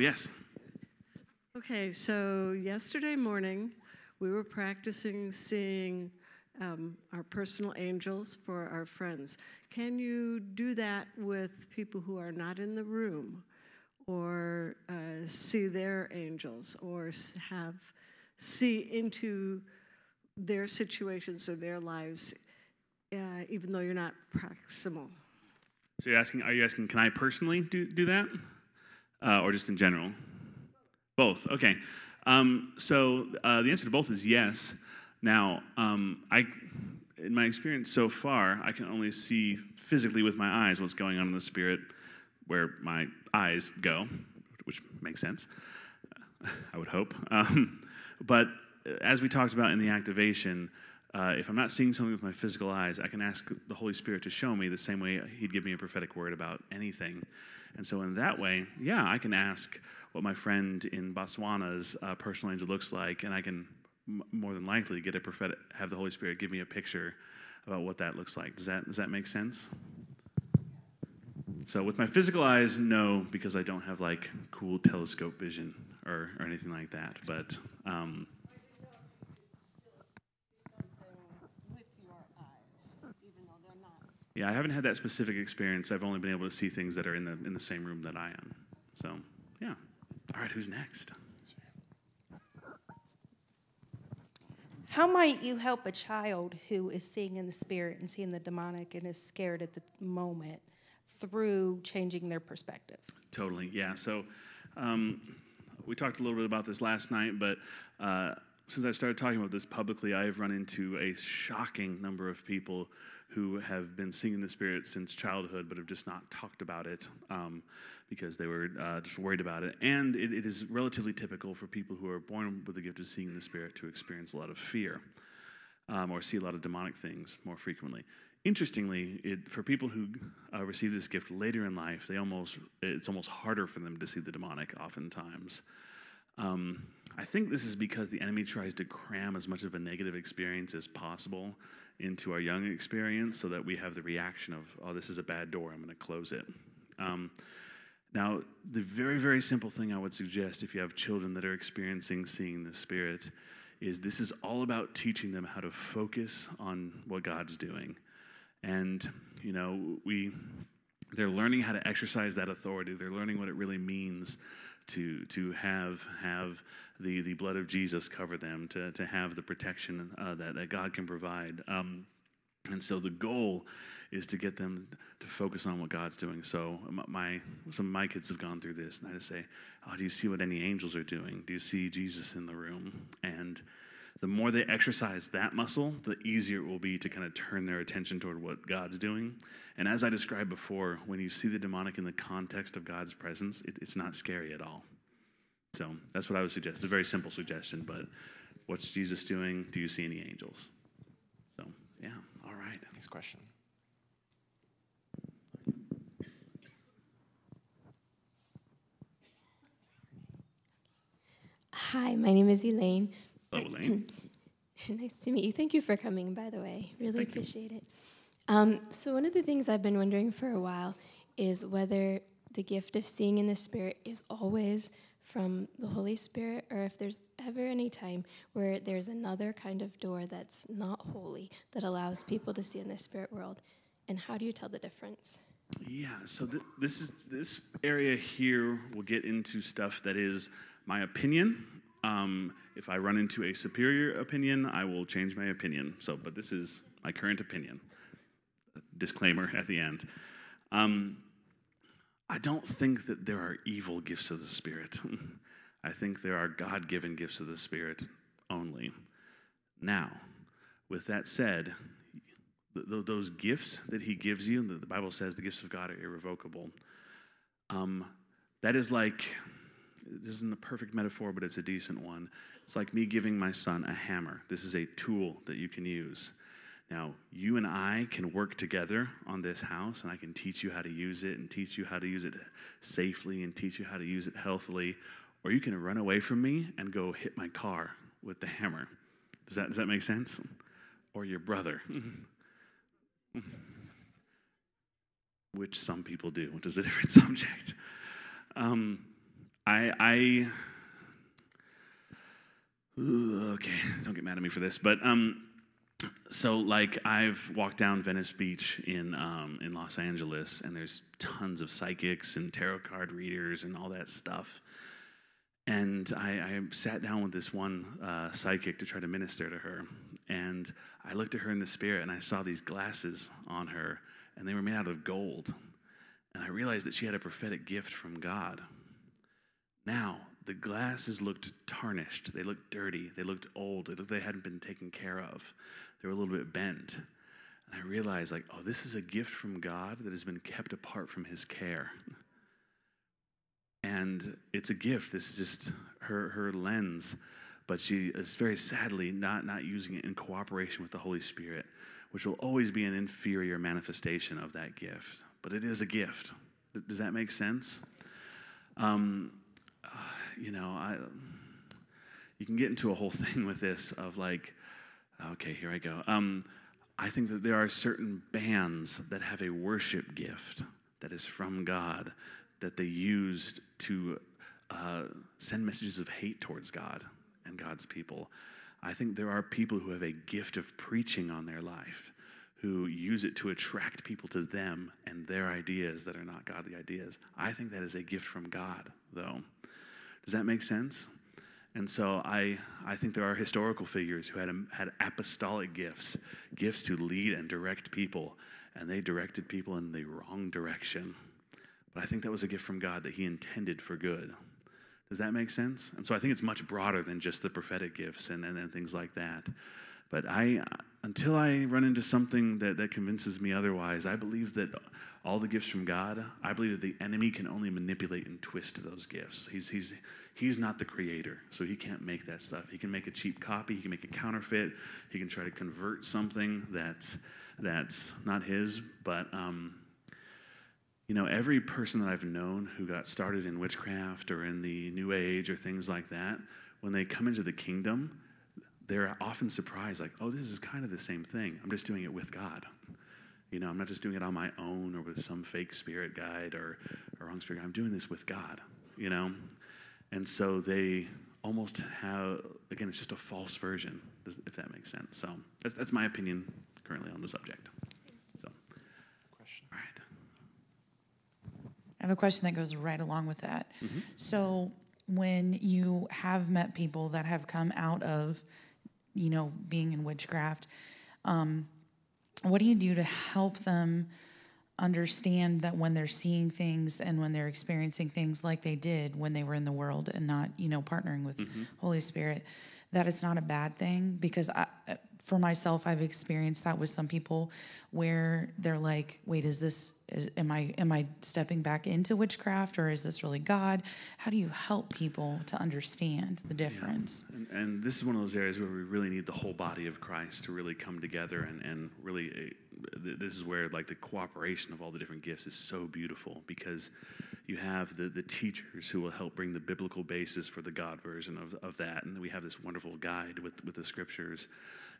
yes. Okay, so yesterday morning, we were practicing seeing um, our personal angels for our friends. Can you do that with people who are not in the room, or uh, see their angels, or have see into their situations or their lives, uh, even though you're not proximal? So you're asking, are you asking, can I personally do, do that? Uh, or just in general? Both, okay. Um, so uh, the answer to both is yes. Now, um, I, in my experience so far, I can only see physically with my eyes what's going on in the spirit where my eyes go, which makes sense, I would hope. Um, but as we talked about in the activation, uh, if I'm not seeing something with my physical eyes, I can ask the Holy Spirit to show me the same way He'd give me a prophetic word about anything. And so, in that way, yeah, I can ask what my friend in Botswana's uh, personal angel looks like, and I can m- more than likely get a prophetic, have the Holy Spirit give me a picture about what that looks like. Does that does that make sense? So, with my physical eyes, no, because I don't have like cool telescope vision or, or anything like that. But um, With your eyes, even though they're not. Yeah, I haven't had that specific experience. I've only been able to see things that are in the in the same room that I am. So, yeah. All right, who's next? How might you help a child who is seeing in the spirit and seeing the demonic and is scared at the moment through changing their perspective? Totally, yeah. So, um, we talked a little bit about this last night, but uh, since I've started talking about this publicly, I have run into a shocking number of people who have been singing the Spirit since childhood, but have just not talked about it um, because they were uh, just worried about it. And it, it is relatively typical for people who are born with the gift of seeing the Spirit to experience a lot of fear um, or see a lot of demonic things more frequently. Interestingly, it, for people who uh, receive this gift later in life, they almost it's almost harder for them to see the demonic. Oftentimes, um, I think this is because the enemy tries to cram as much of a negative experience as possible into our young experience, so that we have the reaction of, "Oh, this is a bad door. I'm going to close it." Um, now, the very, very simple thing I would suggest if you have children that are experiencing seeing the Spirit is this is all about teaching them how to focus on what God's doing. And, you know, we they're learning how to exercise that authority. They're learning what it really means to to have have the the blood of Jesus cover them, to to have the protection uh, that that God can provide. Um, and so the goal is to get them to focus on what God's doing. So my some of my kids have gone through this, and I just say, "Oh, do you see what any angels are doing? Do you see Jesus in the room?" And the more they exercise that muscle, the easier it will be to kind of turn their attention toward what God's doing. And as I described before, when you see the demonic in the context of God's presence, it, it's not scary at all. So that's what I would suggest. It's a very simple suggestion, but what's Jesus doing? Do you see any angels? So, yeah, all right. Next question. Hi, my name is Elaine. Hello, Elaine. nice to meet you. Thank you for coming, by the way. Really Thank you. appreciate it. Um, so, one of the things I've been wondering for a while is whether the gift of seeing in the Spirit is always from the Holy Spirit, or if there's ever any time where there's another kind of door that's not holy that allows people to see in the spirit world. And how do you tell the difference? Yeah, so th- this is this area here. We'll get into stuff that is my opinion. Um, if I run into a superior opinion, I will change my opinion. So, but this is my current opinion. Disclaimer at the end. Um, I don't think that there are evil gifts of the Spirit. I think there are God given gifts of the Spirit only. Now, with that said, th- th- those gifts that He gives you, the the Bible says the gifts of God are irrevocable. Um, that is like, this isn't a perfect metaphor, but it's a decent one. It's like me giving my son a hammer. This is a tool that you can use. Now, you and I can work together on this house, and I can teach you how to use it and teach you how to use it safely and teach you how to use it healthily. Or you can run away from me and go hit my car with the hammer. Does that, does that make sense? Or your brother, which some people do, which is a different subject. Um, I, I okay, don't get mad at me for this, but um, so like I've walked down Venice Beach in um, in Los Angeles, and there's tons of psychics and tarot card readers and all that stuff. And I, I sat down with this one uh, psychic to try to minister to her, and I looked at her in the spirit, and I saw these glasses on her, and they were made out of gold, and I realized that she had a prophetic gift from God. Now, the glasses looked tarnished. They looked dirty. They looked old. They looked they hadn't been taken care of. They were a little bit bent. And I realized, like, oh, this is a gift from God that has been kept apart from his care. And it's a gift. This is just her, her lens. But she is very sadly not, not using it in cooperation with the Holy Spirit, which will always be an inferior manifestation of that gift. But it is a gift. Does that make sense? Um, you know, I, you can get into a whole thing with this of like, okay, here I go. Um, I think that there are certain bands that have a worship gift that is from God that they used to uh, send messages of hate towards God and God's people. I think there are people who have a gift of preaching on their life who use it to attract people to them and their ideas that are not godly ideas. I think that is a gift from God, though. Does that make sense? And so I, I think there are historical figures who had, um, had apostolic gifts, gifts to lead and direct people, and they directed people in the wrong direction. But I think that was a gift from God that He intended for good. Does that make sense? And so I think it's much broader than just the prophetic gifts and, and, and things like that. But I, until I run into something that, that convinces me otherwise, I believe that all the gifts from God, I believe that the enemy can only manipulate and twist those gifts. He's, he's, he's not the creator, so he can't make that stuff. He can make a cheap copy, he can make a counterfeit, he can try to convert something that's, that's not his. But, um, you know, every person that I've known who got started in witchcraft or in the New Age or things like that, when they come into the kingdom, they're often surprised, like, oh, this is kind of the same thing. I'm just doing it with God. You know, I'm not just doing it on my own or with some fake spirit guide or, or wrong spirit guide. I'm doing this with God, you know? And so they almost have, again, it's just a false version, if that makes sense. So that's, that's my opinion currently on the subject. So, Question. all right. I have a question that goes right along with that. Mm-hmm. So, when you have met people that have come out of you know, being in witchcraft. Um, what do you do to help them understand that when they're seeing things and when they're experiencing things like they did when they were in the world and not, you know, partnering with mm-hmm. Holy Spirit, that it's not a bad thing? Because I, for myself, I've experienced that with some people where they're like, "Wait, is this? Is, am I am I stepping back into witchcraft, or is this really God?" How do you help people to understand the difference? Yeah. And, and, this is one of those areas where we really need the whole body of Christ to really come together, and and really, uh, this is where like the cooperation of all the different gifts is so beautiful because you have the, the teachers who will help bring the biblical basis for the God version of, of that. And we have this wonderful guide with, with the scriptures.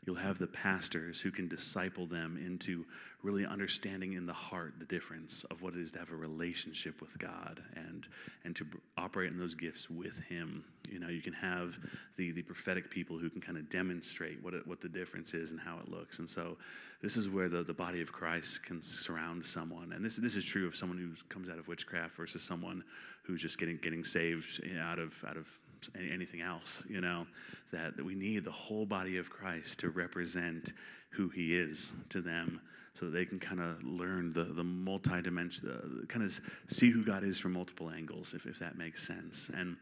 You'll have the pastors who can disciple them into really understanding in the heart the difference of what it is to have a relationship with God and, and to operate in those gifts with Him. You know, you can have the, the prophetic people who can kind of demonstrate what, it, what the difference is and how it looks. And so this is where the, the body of Christ can surround someone. And this, this is true of someone who comes out of witchcraft versus someone who's just getting, getting saved out of, out of anything else, you know, that, that we need the whole body of Christ to represent who he is to them so they can kind of learn the, the multi-dimension, uh, kind of see who God is from multiple angles, if, if that makes sense. And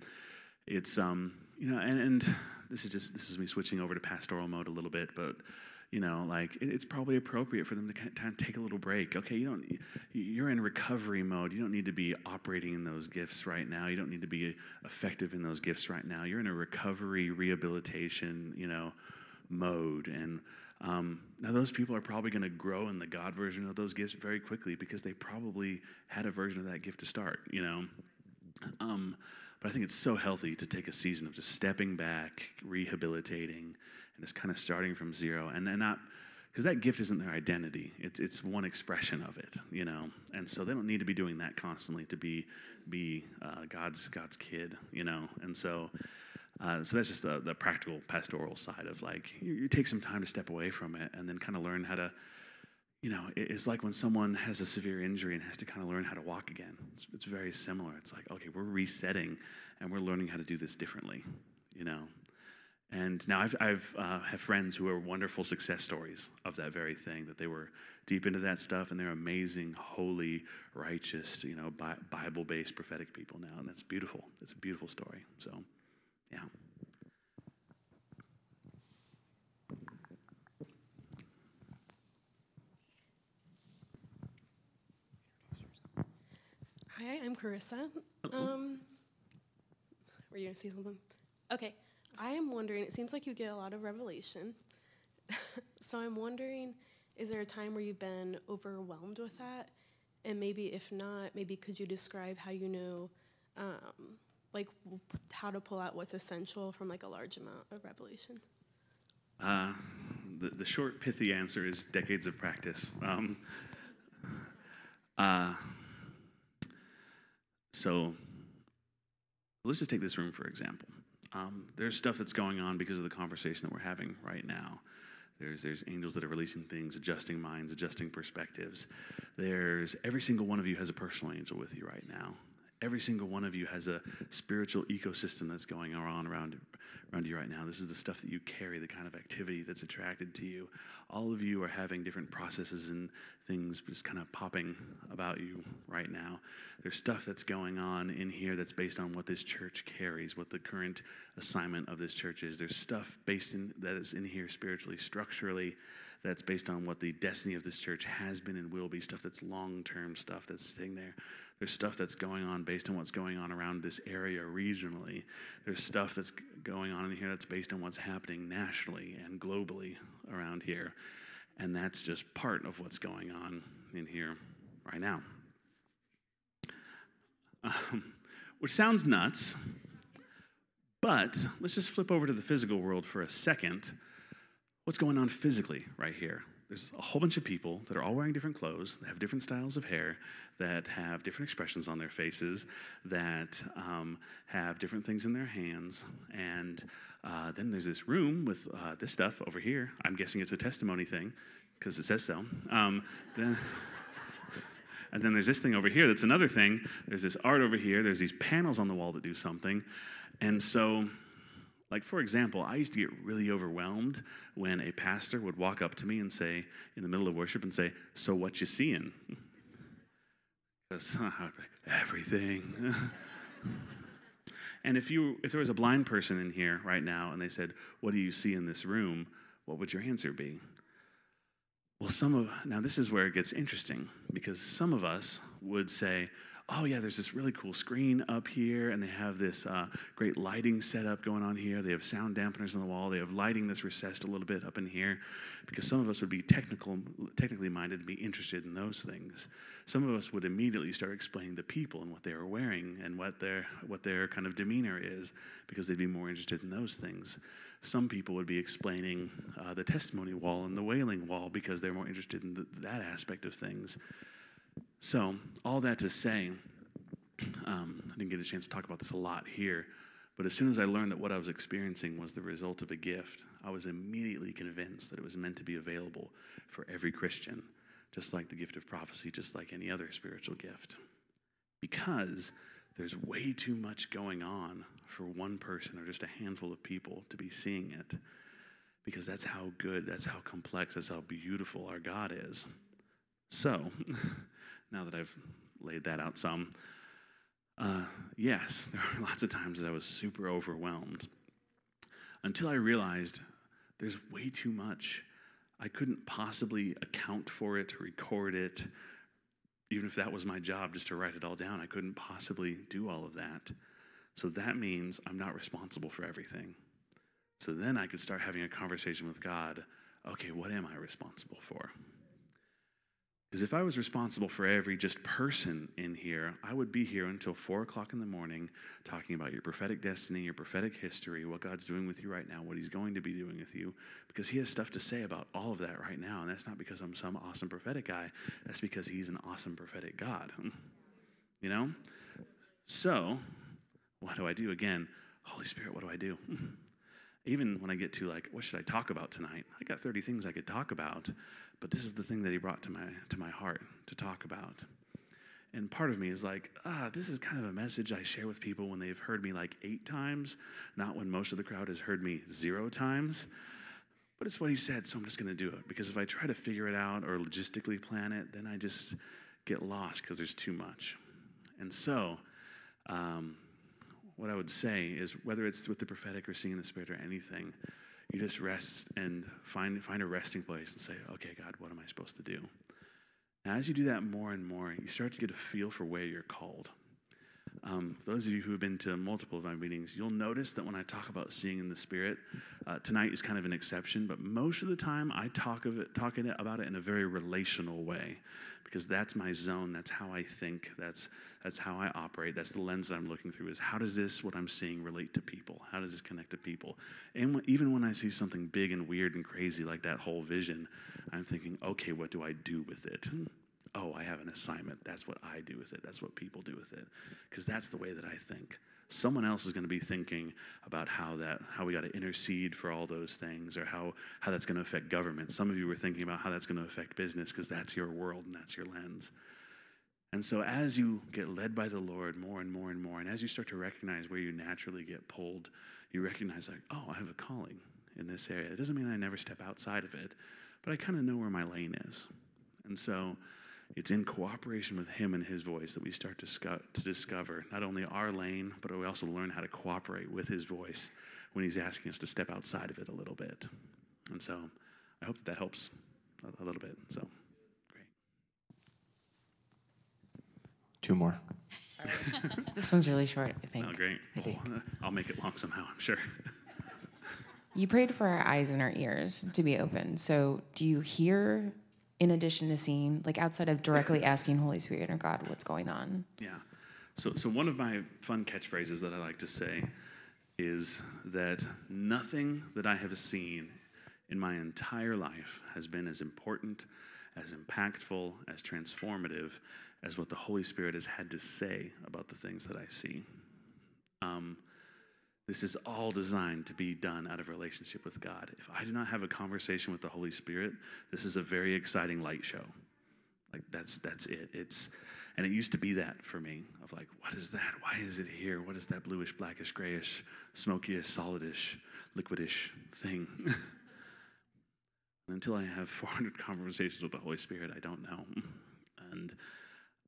it's, um, you know, and, and this is just, this is me switching over to pastoral mode a little bit, but you know like it's probably appropriate for them to kind of take a little break. Okay you don't you're in recovery mode. You don't need to be operating in those gifts right now. You don't need to be effective in those gifts right now. You're in a recovery rehabilitation you know mode. And um, now those people are probably going to grow in the god version of those gifts very quickly because they probably had a version of that gift to start you know? Um, but i think it's so healthy to take a season of just stepping back rehabilitating and it's kind of starting from zero and, and not because that gift isn't their identity. It's it's one expression of it, you know. And so they don't need to be doing that constantly to be be uh, God's God's kid, you know. And so. Uh, so that's just the, the practical pastoral side of like you, you take some time to step away from it and then kind of learn how to you know, it's like when someone has a severe injury and has to kind of learn how to walk again. It's, it's, very similar. It's like, okay, we're resetting and we're learning how to do this differently, you know. And now I've, I've uh, have friends who are wonderful success stories of that very thing, that they were deep into that stuff and they're amazing, holy, righteous, you know, Bible-based prophetic people now. And that's beautiful. It's a beautiful story. So, yeah. Hi, I'm Carissa. Um, were you going to say something? Okay. I am wondering, it seems like you get a lot of revelation. so I'm wondering, is there a time where you've been overwhelmed with that? And maybe if not, maybe could you describe how you know, um, like, how to pull out what's essential from like a large amount of revelation? Uh, the, the short, pithy answer is decades of practice. Um, uh, so let's just take this room for example. Um, there's stuff that's going on because of the conversation that we're having right now. There's, there's angels that are releasing things, adjusting minds, adjusting perspectives. There's every single one of you has a personal angel with you right now. Every single one of you has a spiritual ecosystem that's going on around, around you right now. This is the stuff that you carry, the kind of activity that's attracted to you. All of you are having different processes and things just kind of popping about you right now. There's stuff that's going on in here that's based on what this church carries, what the current assignment of this church is. There's stuff based in that is in here spiritually, structurally, that's based on what the destiny of this church has been and will be, stuff that's long term stuff that's sitting there. There's stuff that's going on based on what's going on around this area regionally. There's stuff that's going on in here that's based on what's happening nationally and globally around here. And that's just part of what's going on in here right now. Um, which sounds nuts, but let's just flip over to the physical world for a second. What's going on physically right here? There's a whole bunch of people that are all wearing different clothes, that have different styles of hair, that have different expressions on their faces, that um, have different things in their hands. And uh, then there's this room with uh, this stuff over here. I'm guessing it's a testimony thing because it says so. Um, then, and then there's this thing over here that's another thing. There's this art over here. There's these panels on the wall that do something. And so like, for example, I used to get really overwhelmed when a pastor would walk up to me and say, in the middle of worship, and say, So what you seeing? Because everything. and if, you, if there was a blind person in here right now and they said, What do you see in this room? What would your answer be? Well, some of, now this is where it gets interesting because some of us would say, oh yeah, there's this really cool screen up here, and they have this uh, great lighting setup going on here. They have sound dampeners on the wall. They have lighting that's recessed a little bit up in here, because some of us would be technical, technically minded and be interested in those things. Some of us would immediately start explaining the people and what they are wearing and what their what their kind of demeanor is, because they'd be more interested in those things. Some people would be explaining uh, the testimony wall and the wailing wall because they're more interested in that aspect of things. So, all that to say, um, I didn't get a chance to talk about this a lot here, but as soon as I learned that what I was experiencing was the result of a gift, I was immediately convinced that it was meant to be available for every Christian, just like the gift of prophecy, just like any other spiritual gift. Because there's way too much going on for one person or just a handful of people to be seeing it. Because that's how good, that's how complex, that's how beautiful our God is. So, now that I've laid that out some, uh, yes, there were lots of times that I was super overwhelmed until I realized there's way too much. I couldn't possibly account for it, record it, even if that was my job just to write it all down. I couldn't possibly do all of that. So that means I'm not responsible for everything. So then I could start having a conversation with God okay, what am I responsible for? Because if I was responsible for every just person in here, I would be here until four o'clock in the morning talking about your prophetic destiny, your prophetic history, what God's doing with you right now, what He's going to be doing with you, because He has stuff to say about all of that right now. And that's not because I'm some awesome prophetic guy, that's because He's an awesome prophetic God. You know? So, what do I do? Again, Holy Spirit, what do I do? Even when I get to like, what should I talk about tonight? I got 30 things I could talk about, but this is the thing that he brought to my to my heart to talk about. And part of me is like, ah, this is kind of a message I share with people when they've heard me like eight times, not when most of the crowd has heard me zero times. But it's what he said, so I'm just going to do it. Because if I try to figure it out or logistically plan it, then I just get lost because there's too much. And so, um, what I would say is whether it's with the prophetic or seeing the Spirit or anything, you just rest and find, find a resting place and say, okay, God, what am I supposed to do? And as you do that more and more, you start to get a feel for where you're called. Um, those of you who have been to multiple of my meetings, you'll notice that when I talk about seeing in the Spirit, uh, tonight is kind of an exception, but most of the time I talk of it, talking about it in a very relational way, because that's my zone. That's how I think. That's that's how I operate. That's the lens that I'm looking through. Is how does this what I'm seeing relate to people? How does this connect to people? And even when I see something big and weird and crazy like that whole vision, I'm thinking, okay, what do I do with it? Oh, I have an assignment. That's what I do with it. That's what people do with it. Because that's the way that I think. Someone else is going to be thinking about how that how we got to intercede for all those things or how how that's going to affect government. Some of you were thinking about how that's going to affect business because that's your world and that's your lens. And so as you get led by the Lord more and more and more and as you start to recognize where you naturally get pulled, you recognize like, "Oh, I have a calling in this area." It doesn't mean I never step outside of it, but I kind of know where my lane is. And so it's in cooperation with Him and His voice that we start to, sco- to discover not only our lane, but we also learn how to cooperate with His voice when He's asking us to step outside of it a little bit. And so I hope that, that helps a, a little bit. So, great. Two more. This one's really short, I think. Oh, great. I think. Well, oh, I'll make it long somehow, I'm sure. You prayed for our eyes and our ears to be open. So, do you hear, in addition to seeing, like outside of directly asking Holy Spirit or God what's going on? Yeah. So, so one of my fun catchphrases that I like to say is that nothing that I have seen in my entire life has been as important, as impactful, as transformative as what the Holy Spirit has had to say about the things that I see. Um, this is all designed to be done out of relationship with God. If I do not have a conversation with the Holy Spirit, this is a very exciting light show. Like that's that's it. It's and it used to be that for me of like, what is that? Why is it here? What is that bluish, blackish, grayish, smokish, solidish, liquidish thing? Until I have 400 conversations with the Holy Spirit, I don't know. And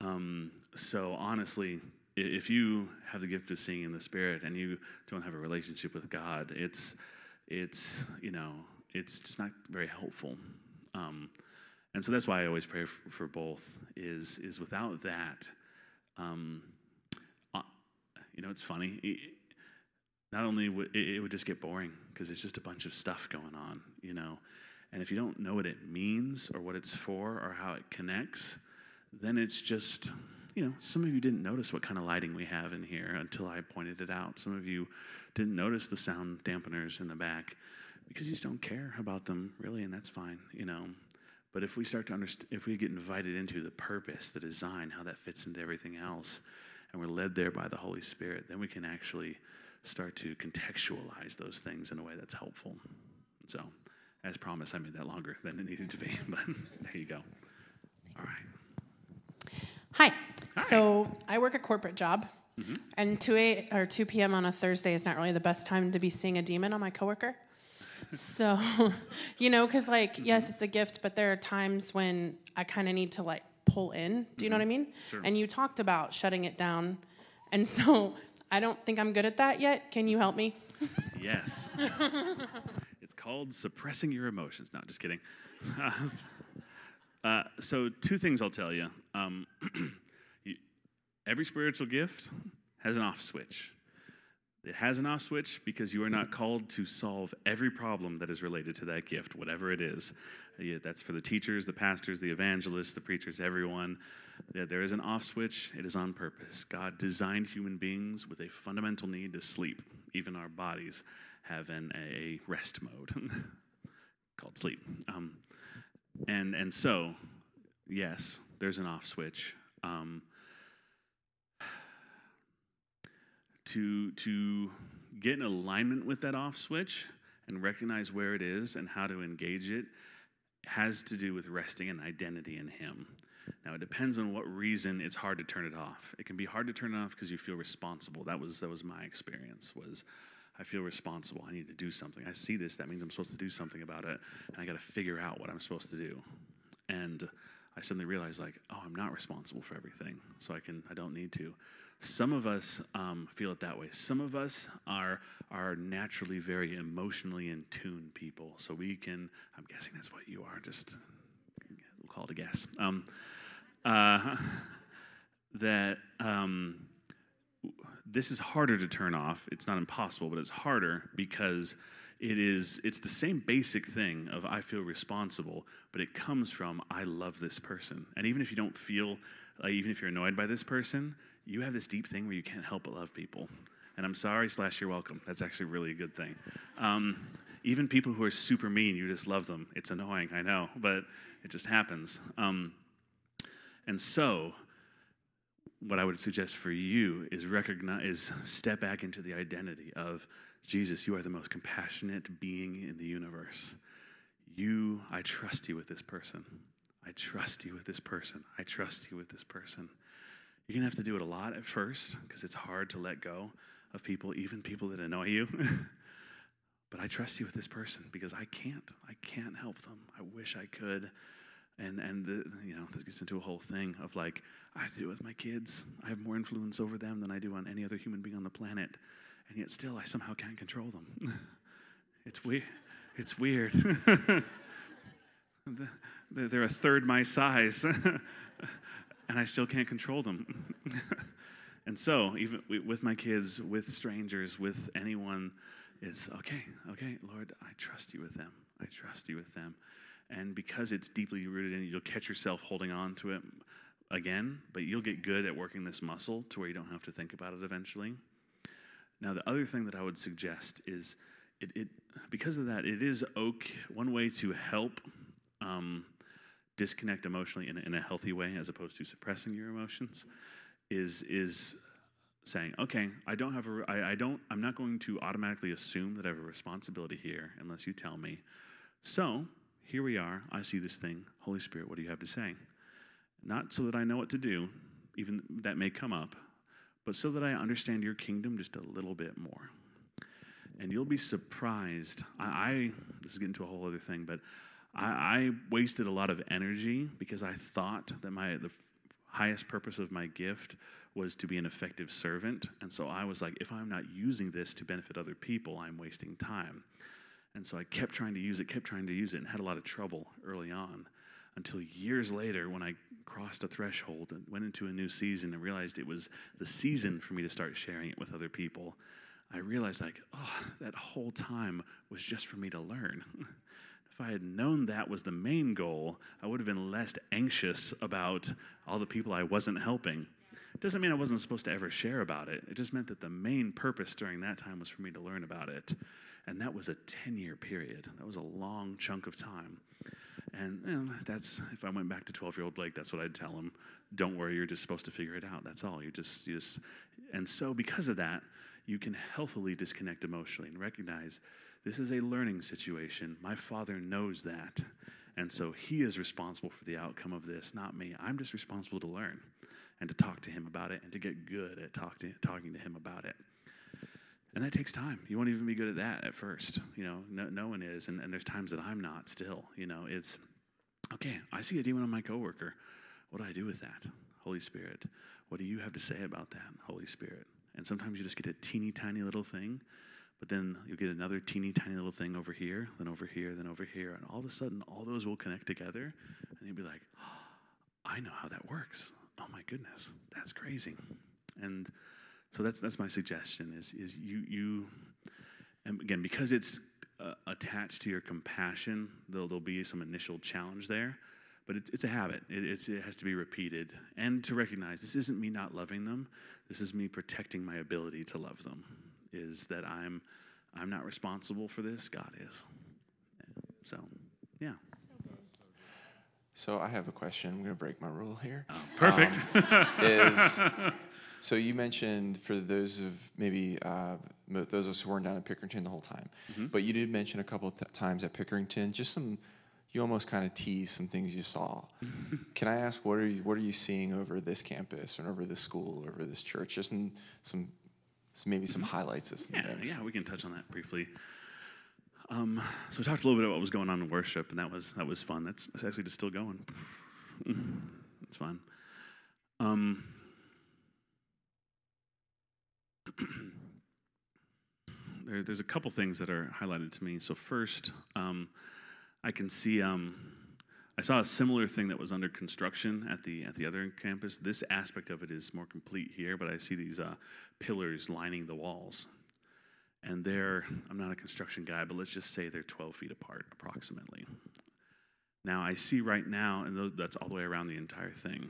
um, so honestly, if you have the gift of seeing in the spirit and you don't have a relationship with God, it's it's you know it's just not very helpful. Um, and so that's why I always pray for, for both. Is is without that, um, uh, you know, it's funny. It, not only would it, it would just get boring because it's just a bunch of stuff going on, you know. And if you don't know what it means or what it's for or how it connects, then it's just you know, some of you didn't notice what kind of lighting we have in here until I pointed it out. Some of you didn't notice the sound dampeners in the back because you just don't care about them really, and that's fine, you know. But if we start to understand, if we get invited into the purpose, the design, how that fits into everything else, and we're led there by the Holy Spirit, then we can actually start to contextualize those things in a way that's helpful. So, as promised, I made that longer than it needed to be, but there you go. All right. Hi. Hi. So I work a corporate job, mm-hmm. and 2 a, or 2 p.m. on a Thursday is not really the best time to be seeing a demon on my coworker. so, you know, because like mm-hmm. yes, it's a gift, but there are times when I kind of need to like pull in. Do you know what I mm-hmm. mean? Sure. And you talked about shutting it down, and so I don't think I'm good at that yet. Can you help me? Yes. it's called suppressing your emotions. No, just kidding. Uh, so, two things I'll tell you. Um, you. Every spiritual gift has an off switch. It has an off switch because you are not called to solve every problem that is related to that gift, whatever it is. Yeah, that's for the teachers, the pastors, the evangelists, the preachers, everyone. Yeah, there is an off switch, it is on purpose. God designed human beings with a fundamental need to sleep. Even our bodies have an, a rest mode called sleep. Um, and, and so, yes, there's an off switch. Um, to, to get in alignment with that off switch and recognize where it is and how to engage it has to do with resting an identity in Him. Now it depends on what reason it's hard to turn it off. It can be hard to turn it off because you feel responsible. That was that was my experience. Was I feel responsible. I need to do something. I see this. That means I'm supposed to do something about it, and I got to figure out what I'm supposed to do. And I suddenly realized, like, oh, I'm not responsible for everything, so I can. I don't need to. Some of us um, feel it that way. Some of us are are naturally very emotionally in tune people. So we can. I'm guessing that's what you are. Just we'll call it a guess. Um, uh, that um, this is harder to turn off. It's not impossible, but it's harder because it is it's the same basic thing of I feel responsible, but it comes from I love this person. And even if you don't feel even if you're annoyed by this person, you have this deep thing where you can't help but love people. And I'm sorry, slash, you're welcome. That's actually really a good thing. Um, even people who are super mean, you just love them. It's annoying, I know, but it just happens. Um, and so, what I would suggest for you is recognize, is step back into the identity of Jesus. You are the most compassionate being in the universe. You, I trust you with this person. I trust you with this person. I trust you with this person. You're going to have to do it a lot at first because it's hard to let go of people, even people that annoy you. but I trust you with this person because I can't. I can't help them. I wish I could. And and the, you know this gets into a whole thing of like I have to do it with my kids. I have more influence over them than I do on any other human being on the planet, and yet still I somehow can't control them. it's weird. It's weird. They're a third my size. and I still can't control them. and so, even with my kids, with strangers, with anyone, it's okay, okay, Lord, I trust you with them. I trust you with them. And because it's deeply rooted in you, you'll catch yourself holding on to it again, but you'll get good at working this muscle to where you don't have to think about it eventually. Now, the other thing that I would suggest is it, it because of that, it is okay, one way to help um, disconnect emotionally in a, in a healthy way as opposed to suppressing your emotions is is saying okay i don't have a I, I don't i'm not going to automatically assume that i have a responsibility here unless you tell me so here we are i see this thing holy spirit what do you have to say not so that i know what to do even that may come up but so that i understand your kingdom just a little bit more and you'll be surprised i, I this is getting to a whole other thing but I, I wasted a lot of energy because I thought that my the highest purpose of my gift was to be an effective servant. And so I was like, if I'm not using this to benefit other people, I'm wasting time. And so I kept trying to use it, kept trying to use it, and had a lot of trouble early on until years later when I crossed a threshold and went into a new season and realized it was the season for me to start sharing it with other people. I realized, like, oh, that whole time was just for me to learn. If I had known that was the main goal, I would have been less anxious about all the people I wasn't helping. It doesn't mean I wasn't supposed to ever share about it. It just meant that the main purpose during that time was for me to learn about it. And that was a 10 year period. That was a long chunk of time. And that's, if I went back to 12 year old Blake, that's what I'd tell him. Don't worry, you're just supposed to figure it out. That's all. You just, you just, and so because of that, you can healthily disconnect emotionally and recognize this is a learning situation. My father knows that. And so he is responsible for the outcome of this, not me. I'm just responsible to learn and to talk to him about it and to get good at talk to, talking to him about it. And that takes time. You won't even be good at that at first. You know, no, no one is. And, and there's times that I'm not still. You know, it's okay, I see a demon on my coworker. What do I do with that? Holy Spirit. What do you have to say about that, Holy Spirit? And sometimes you just get a teeny tiny little thing but then you'll get another teeny tiny little thing over here, then over here, then over here. And all of a sudden, all those will connect together. And you'll be like, oh, I know how that works. Oh my goodness, that's crazy. And so that's that's my suggestion. Is is you you, and again because it's uh, attached to your compassion, there'll there'll be some initial challenge there, but it's it's a habit. It, it's it has to be repeated and to recognize this isn't me not loving them. This is me protecting my ability to love them. Is that I'm I'm not responsible for this. God is. So, yeah. So I have a question. I'm going to break my rule here. Oh, perfect. Um, is so you mentioned for those of maybe uh, those of us who weren't down at Pickerington the whole time, Mm-hmm. but you did mention a couple of th- times at Pickerington just some. You almost kind of teased some things you saw. Can I ask what are you what are you seeing over this campus and over this school, over this church? Just in some, some maybe some highlights of some Mm-hmm. Yeah, things. yeah, we can touch on that briefly. Um, so we talked a little bit about what was going on in worship, and that was that was fun. That's actually just still going. it's fun. Um, there, there's a couple things that are highlighted to me. So first, um, I can see. Um, I saw a similar thing that was under construction at the at the other campus. This aspect of it is more complete here, but I see these uh, pillars lining the walls, and they're. I'm not a construction guy, but let's just say they're 12 feet apart, approximately. Now I see right now, and that's all the way around the entire thing.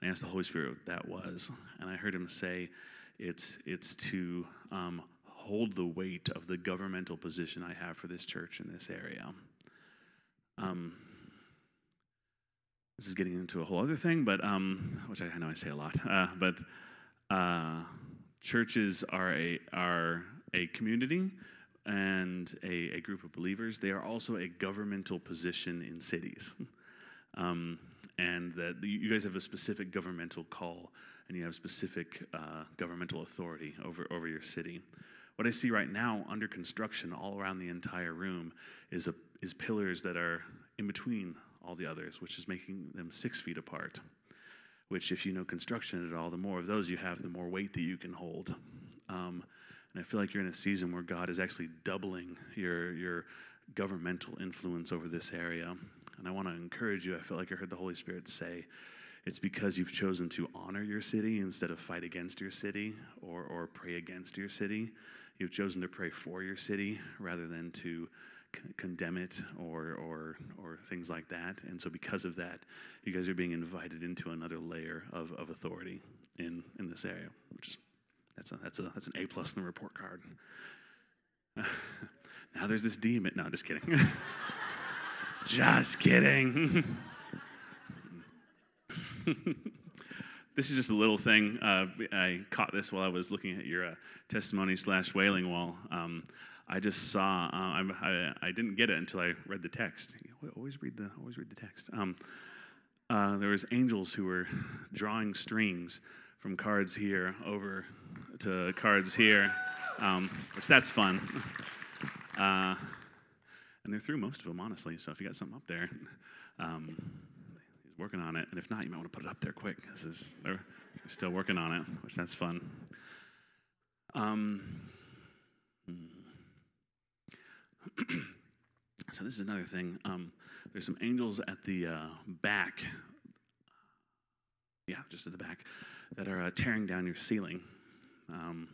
And I asked the Holy Spirit what that was, and I heard him say, "It's it's to um, hold the weight of the governmental position I have for this church in this area." Um, this is getting into a whole other thing, but um, which I, I know I say a lot. Uh, but uh, churches are a are a community and a, a group of believers. They are also a governmental position in cities, um, and that you guys have a specific governmental call, and you have specific uh, governmental authority over over your city. What I see right now under construction all around the entire room is a is pillars that are in between all the others, which is making them six feet apart. Which, if you know construction at all, the more of those you have, the more weight that you can hold. Um, and I feel like you're in a season where God is actually doubling your your governmental influence over this area. And I want to encourage you. I feel like I heard the Holy Spirit say, it's because you've chosen to honor your city instead of fight against your city or, or pray against your city. You've chosen to pray for your city rather than to c- condemn it or, or, or things like that. And so, because of that, you guys are being invited into another layer of, of authority in, in this area, which is that's, a, that's, a, that's an A plus in the report card. now there's this demon. No, just kidding. just kidding. this is just a little thing. Uh, I caught this while I was looking at your uh, testimony slash wailing wall. Um, I just saw. Uh, I, I didn't get it until I read the text. Always read the always read the text. Um, uh, there was angels who were drawing strings from cards here over to cards here, um, which that's fun. Uh, and they're through most of them, honestly. So if you got something up there, um, working on it. And if not, you might want to put it up there quick because they're, they're still working on it, which that's fun. Um, hmm. so this is another thing. Um, there's some angels at the uh, back. Yeah, just at the back, that are uh, tearing down your ceiling. Um,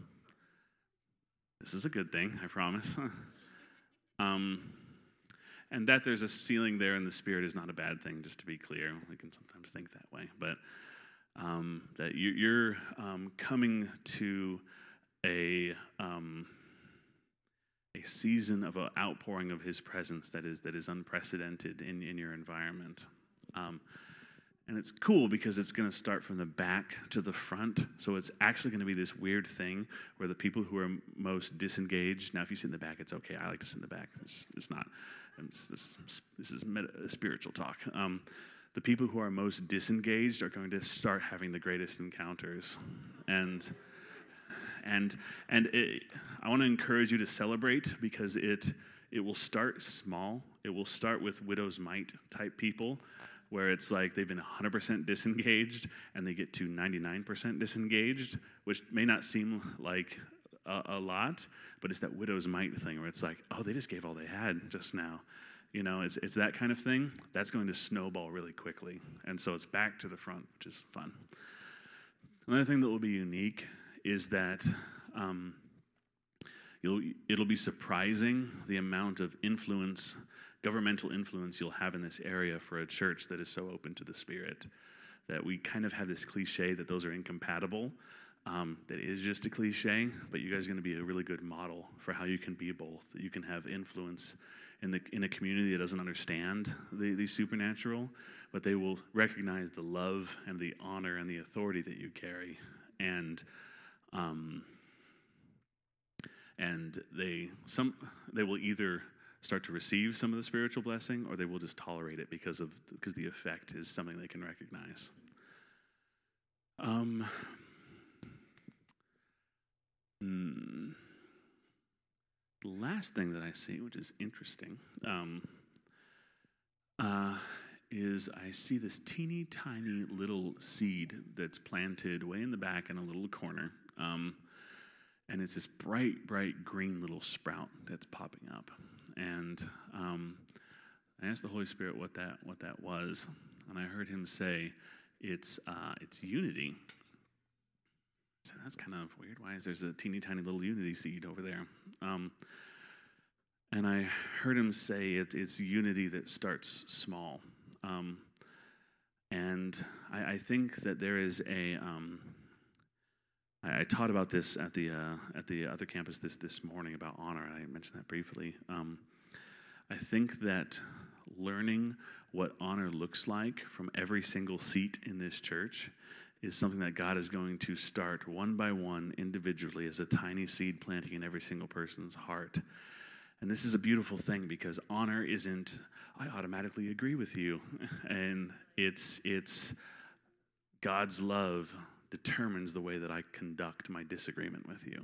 this is a good thing, I promise. um, and that there's a ceiling there in the spirit is not a bad thing, just to be clear. We can sometimes think that way. But um, that you, you're um, coming to a, um, a season of an outpouring of his presence that is, that is unprecedented in, in your environment. Um, and it's cool because it's going to start from the back to the front. So it's actually going to be this weird thing where the people who are most disengaged. Now, if you sit in the back, it's okay. I like to sit in the back. It's, it's not. It's, this, is- this is meta, spiritual talk. Um, the people who are most disengaged are going to start having the greatest encounters, and and and it, I want to encourage you to celebrate because it it will start small. It will start with widow's mite type people, where it's like they've been 100% disengaged and they get to 99% disengaged, which may not seem like a, a lot, but it's that widow's mite thing where it's like, oh, they just gave all they had just now. You know, it's, it's that kind of thing. That's going to snowball really quickly. And so it's back to the front, which is fun. Another thing that will be unique is that um, it'll be surprising the amount of influence, governmental influence you'll have in this area for a church that is so open to the Spirit. That we kind of have this cliche that those are incompatible. Um, that is just a cliche, but you guys are going to be a really good model for how you can be both. You can have influence in the in a community that doesn't understand the, the supernatural, but they will recognize the love and the honor and the authority that you carry, and um, and they some they will either start to receive some of the spiritual blessing or they will just tolerate it because of because the effect is something they can recognize. Um, hmm. The last thing that I see, which is interesting, um, uh, is I see this teeny tiny little seed that's planted way in the back in a little corner. Um, and it's this bright, bright green little sprout that's popping up. And um, I asked the Holy Spirit what that what that was, and I heard Him say, "It's uh, it's unity." So that's kind of weird. Why is there's a teeny tiny little unity seed over there? Um, and I heard him say it, it's unity that starts small. Um, and I, I, think that there is a. Um, I, I taught about this at the uh, at the other campus this this morning about honor. I mentioned that briefly. Um, I think that learning what honor looks like from every single seat in this church is something that God is going to start one by one individually as a tiny seed planting in every single person's heart. And this is a beautiful thing because honor isn't I automatically agree with you and it's it's God's love determines the way that I conduct my disagreement with you.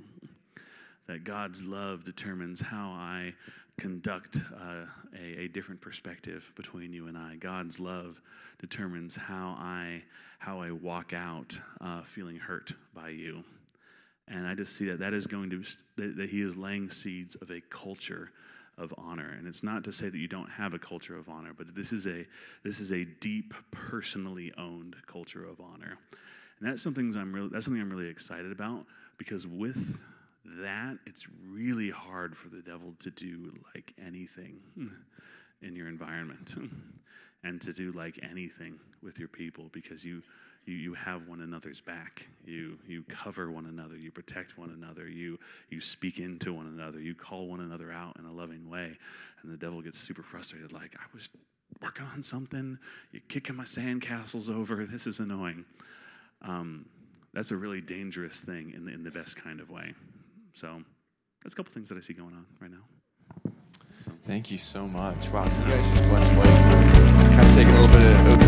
That God's love determines how I conduct uh, a, a, different perspective between you and I. God's love determines how I how I walk out uh, feeling hurt by you. And I just see that that is going to that, that He is laying seeds of a culture of honor and it's not to say that you don't have a culture of honor but this is a this is a deep personally owned culture of honor and that's something I'm really that's something I'm really excited about because with that, it's really hard for the devil to do like anything in your environment and to do like anything with your people because you you, you have one another's back. You you cover one another. You protect one another. You you speak into one another. You call one another out in a loving way. And the devil gets super frustrated, like I was working on something. You're kicking my sandcastles over. This is annoying um, that's a really dangerous thing in the, in the best kind of way. So that's a couple things that I see going on right now. So. Thank you so much. Wow, you guys just blessed Blake. Kind of taking a little bit of